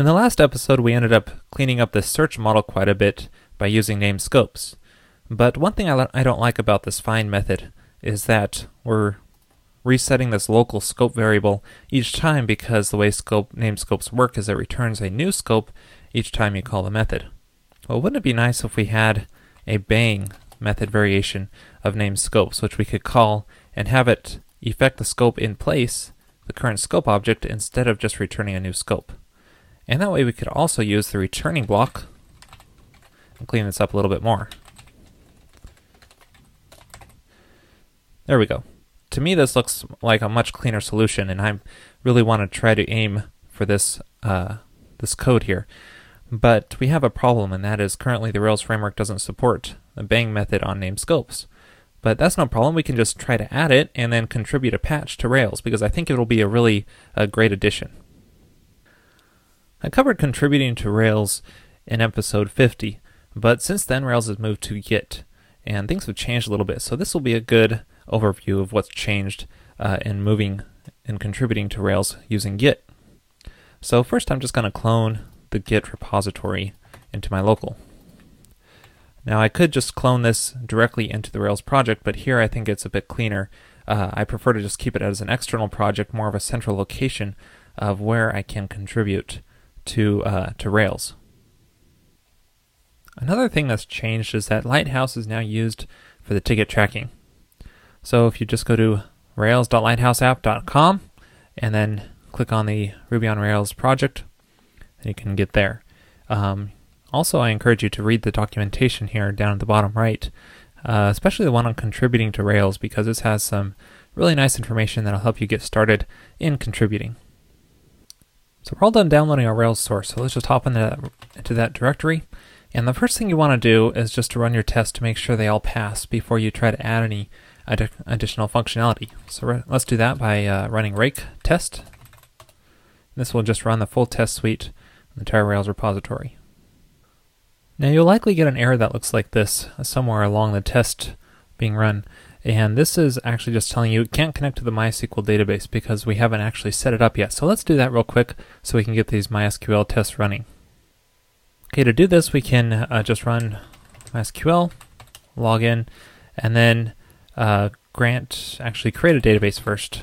In the last episode, we ended up cleaning up the search model quite a bit by using named scopes. But one thing I, I don't like about this find method is that we're resetting this local scope variable each time because the way scope named scopes work is it returns a new scope each time you call the method. Well, wouldn't it be nice if we had a bang method variation of name scopes, which we could call and have it effect the scope in place, the current scope object, instead of just returning a new scope. And that way we could also use the returning block and clean this up a little bit more. There we go. To me, this looks like a much cleaner solution, and I really want to try to aim for this uh, this code here. But we have a problem, and that is currently the Rails framework doesn't support the bang method on named scopes. But that's no problem. We can just try to add it and then contribute a patch to Rails because I think it'll be a really a great addition. I covered contributing to Rails in episode 50, but since then Rails has moved to Git, and things have changed a little bit. So this will be a good overview of what's changed uh, in moving and contributing to Rails using Git. So first I'm just going to clone the Git repository into my local. Now I could just clone this directly into the Rails project, but here I think it's a bit cleaner. Uh, I prefer to just keep it as an external project, more of a central location of where I can contribute to, uh, to Rails. Another thing that's changed is that Lighthouse is now used for the ticket tracking. So if you just go to rails.lighthouseapp.com and then click on the Ruby on Rails project, you can get there. Um, also, I encourage you to read the documentation here down at the bottom right, uh, especially the one on contributing to Rails, because this has some really nice information that'll help you get started in contributing. So we're all done downloading our Rails source, so let's just hop into that, into that directory. And the first thing you want to do is just to run your tests to make sure they all pass before you try to add any ad- additional functionality. So re- let's do that by uh, running rake test. This will just run the full test suite, in the entire Rails repository. Now you'll likely get an error that looks like this somewhere along the test being run. And this is actually just telling you it can't connect to the MySQL database because we haven't actually set it up yet. So let's do that real quick so we can get these MySQL tests running. Okay, to do this, we can uh, just run MySQL, log in, and then uh, grant, actually create a database first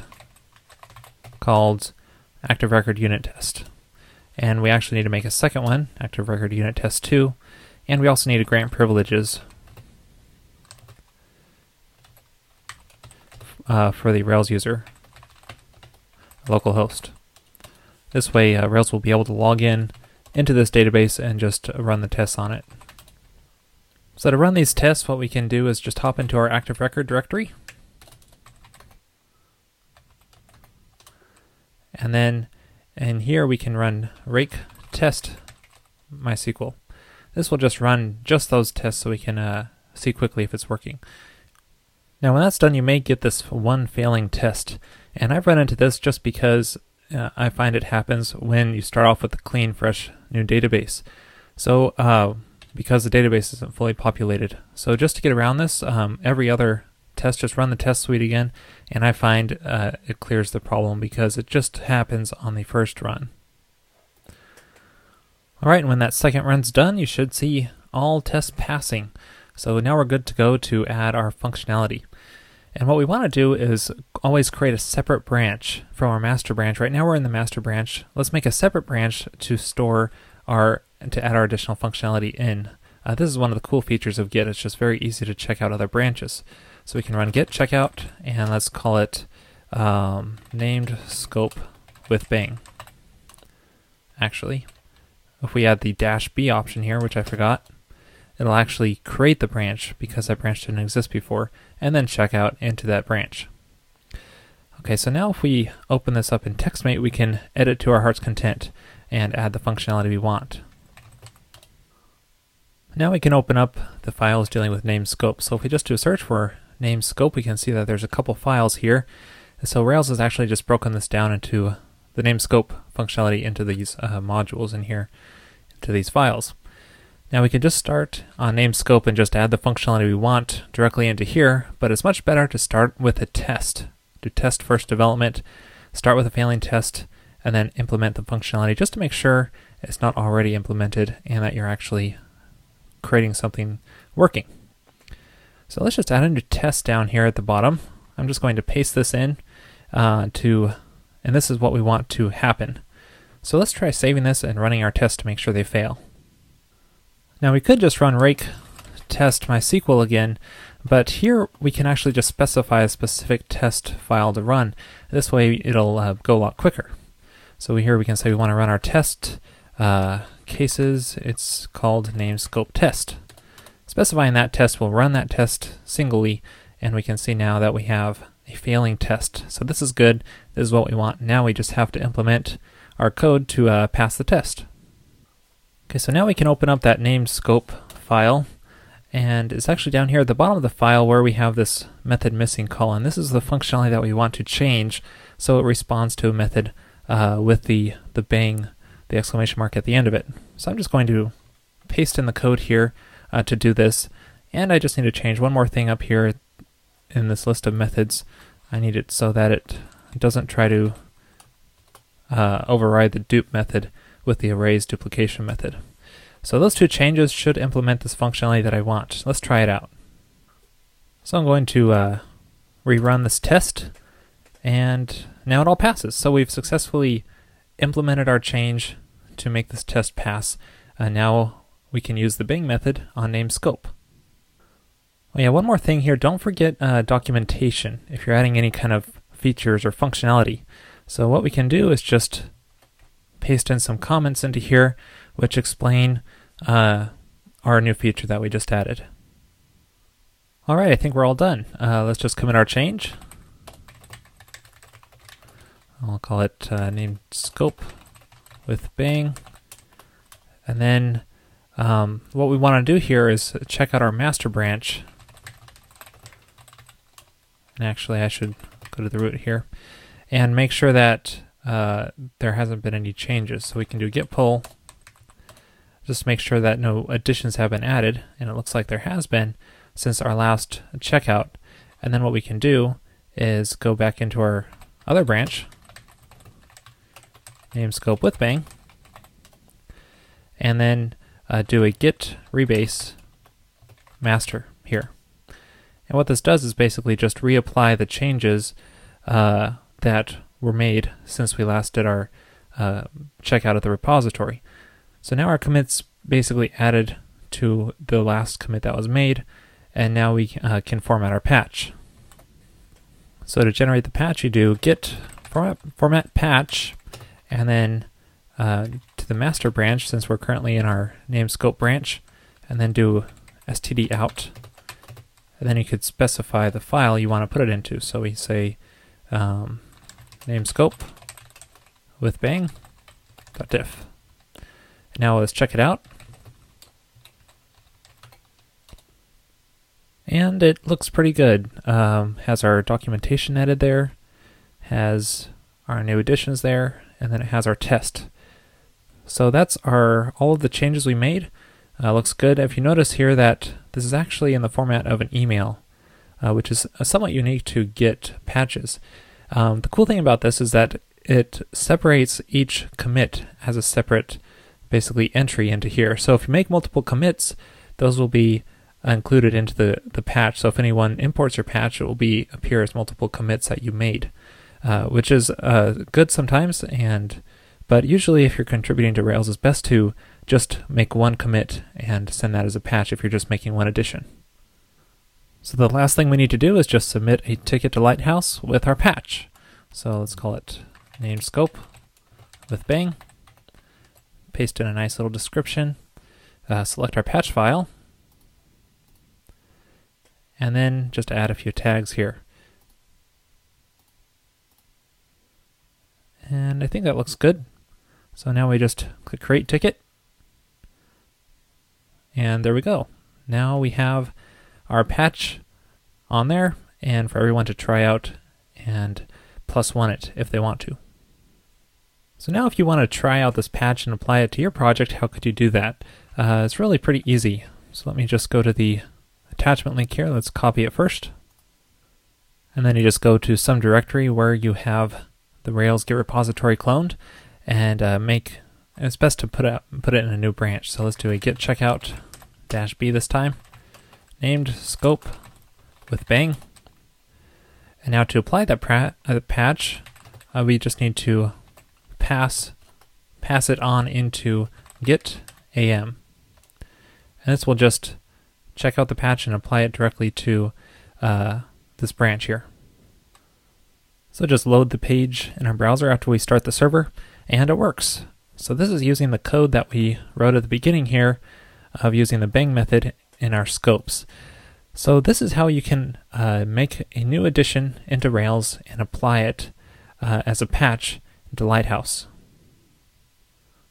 called Active Record Unit Test. And we actually need to make a second one, Active Record Unit Test 2, and we also need to grant privileges uh, for the Rails user, localhost. This way, uh, Rails will be able to log in into this database and just run the tests on it. So to run these tests, what we can do is just hop into our Active Record directory. And then in here we can run rake test MySQL. This will just run just those tests so we can uh, see quickly if it's working. Now when that's done, you may get this one failing test. And I've run into this just because uh, I find it happens when you start off with a clean, fresh new database. So uh, because the database isn't fully populated. So just to get around this, um, every other test, just run the test suite again, and I find uh, it clears the problem because it just happens on the first run. Alright, and when that second run's done, you should see all tests passing. So now we're good to go to add our functionality. And what we want to do is always create a separate branch from our master branch. Right now we're in the master branch. Let's make a separate branch to store our to add our additional functionality in. Uh, this is one of the cool features of Git. It's just very easy to check out other branches. So we can run git checkout and let's call it um, named scope with bang. Actually, if we add the dash b option here, which I forgot, it'll actually create the branch because that branch didn't exist before, and then check out into that branch. Okay, so now if we open this up in TextMate, we can edit to our heart's content and add the functionality we want. Now we can open up the files dealing with name scope. So if we just do a search for name scope, we can see that there's a couple files here. So Rails has actually just broken this down into the name scope functionality into these uh, modules in here, into these files. Now we can just start on name scope and just add the functionality we want directly into here, but it's much better to start with a test. Do test first development, start with a failing test, and then implement the functionality just to make sure it's not already implemented and that you're actually creating something working. So let's just add a new test down here at the bottom. I'm just going to paste this in uh, to, and this is what we want to happen. So let's try saving this and running our test to make sure they fail. Now we could just run rake test MySQL again, but here we can actually just specify a specific test file to run. This way it'll uh, go a lot quicker. So here we can say we want to run our test uh, cases. It's called name scope test. Specifying that test will run that test singly, and we can see now that we have a failing test. So this is good. This is what we want. Now we just have to implement our code to uh, pass the test. Okay, so now we can open up that name scope file, and it's actually down here at the bottom of the file where we have this method missing colon. This is the functionality that we want to change so it responds to a method uh, with the, the bang, the exclamation mark at the end of it. So I'm just going to paste in the code here uh, to do this. And I just need to change one more thing up here in this list of methods. I need it so that it doesn't try to uh, override the dupe method with the arrays duplication method. So those two changes should implement this functionality that I want. Let's try it out. So I'm going to uh, rerun this test, and now it all passes. So we've successfully implemented our change to make this test pass. Uh, now we can use the bang method on name scope. Oh yeah, one more thing here. Don't forget uh, documentation if you're adding any kind of features or functionality. So what we can do is just paste in some comments into here which explain uh, our new feature that we just added. All right, I think we're all done. Uh, let's just commit our change. I'll call it uh, named scope with bang. And then um, what we want to do here is check out our master branch. And actually, I should go to the root here and make sure that uh, there hasn't been any changes. So we can do git pull, just make sure that no additions have been added, and it looks like there has been since our last checkout. And then what we can do is go back into our other branch, name scope with bang, and then uh, do a git rebase master here. And what this does is basically just reapply the changes uh, that were made since we last did our uh, checkout of the repository. So now our commits basically added to the last commit that was made, and now we uh, can format our patch. So to generate the patch, you do git format, format patch, and then uh, to the master branch, since we're currently in our name scope branch, and then do std out. And then you could specify the file you want to put it into. So we say um, name scope with bang.diff. Now let's check it out. And it looks pretty good. Um, has our documentation added there, has our new additions there, and then it has our test. So that's our all of the changes we made. Uh, looks good. If you notice here that this is actually in the format of an email, uh, which is somewhat unique to Git patches. Um, the cool thing about this is that it separates each commit as a separate, basically, entry into here. So if you make multiple commits, those will be included into the, the patch. So if anyone imports your patch, it will be appear as multiple commits that you made, uh, which is uh, good sometimes. And but usually, if you're contributing to Rails, it's best to just make one commit and send that as a patch if you're just making one addition. So the last thing we need to do is just submit a ticket to Lighthouse with our patch. So let's call it name scope with bang. Paste in a nice little description. Uh, select our patch file and then just add a few tags here. And I think that looks good. So now we just click create ticket. And there we go. Now we have our patch on there and for everyone to try out and plus one it if they want to. So now if you want to try out this patch and apply it to your project, how could you do that? Uh, it's really pretty easy. So let me just go to the attachment link here. Let's copy it first. And then you just go to some directory where you have the Rails Git repository cloned and uh, make it's best to put it put it in a new branch. So let's do a git checkout dash b this time, named scope with bang. And now to apply that pra- uh, patch, uh, we just need to pass pass it on into git am. And this will just check out the patch and apply it directly to uh, this branch here. So just load the page in our browser after we start the server, and it works. So this is using the code that we wrote at the beginning here of using the bang method in our scopes. So this is how you can uh, make a new addition into Rails and apply it uh, as a patch into Lighthouse.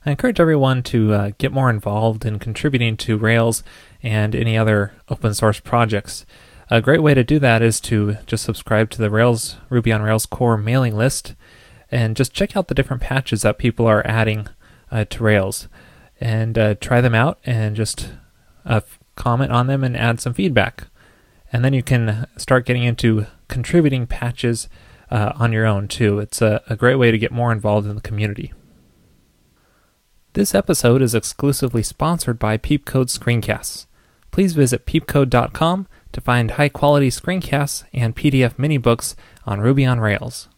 I encourage everyone to uh, get more involved in contributing to Rails and any other open source projects. A great way to do that is to just subscribe to the Rails Ruby on Rails core mailing list and just check out the different patches that people are adding uh, to Rails and uh, try them out and just uh, comment on them and add some feedback. And then you can start getting into contributing patches uh, on your own too. It's a, a great way to get more involved in the community. This episode is exclusively sponsored by Peepcode Screencasts. Please visit peepcode.com to find high quality screencasts and PDF mini books on Ruby on Rails.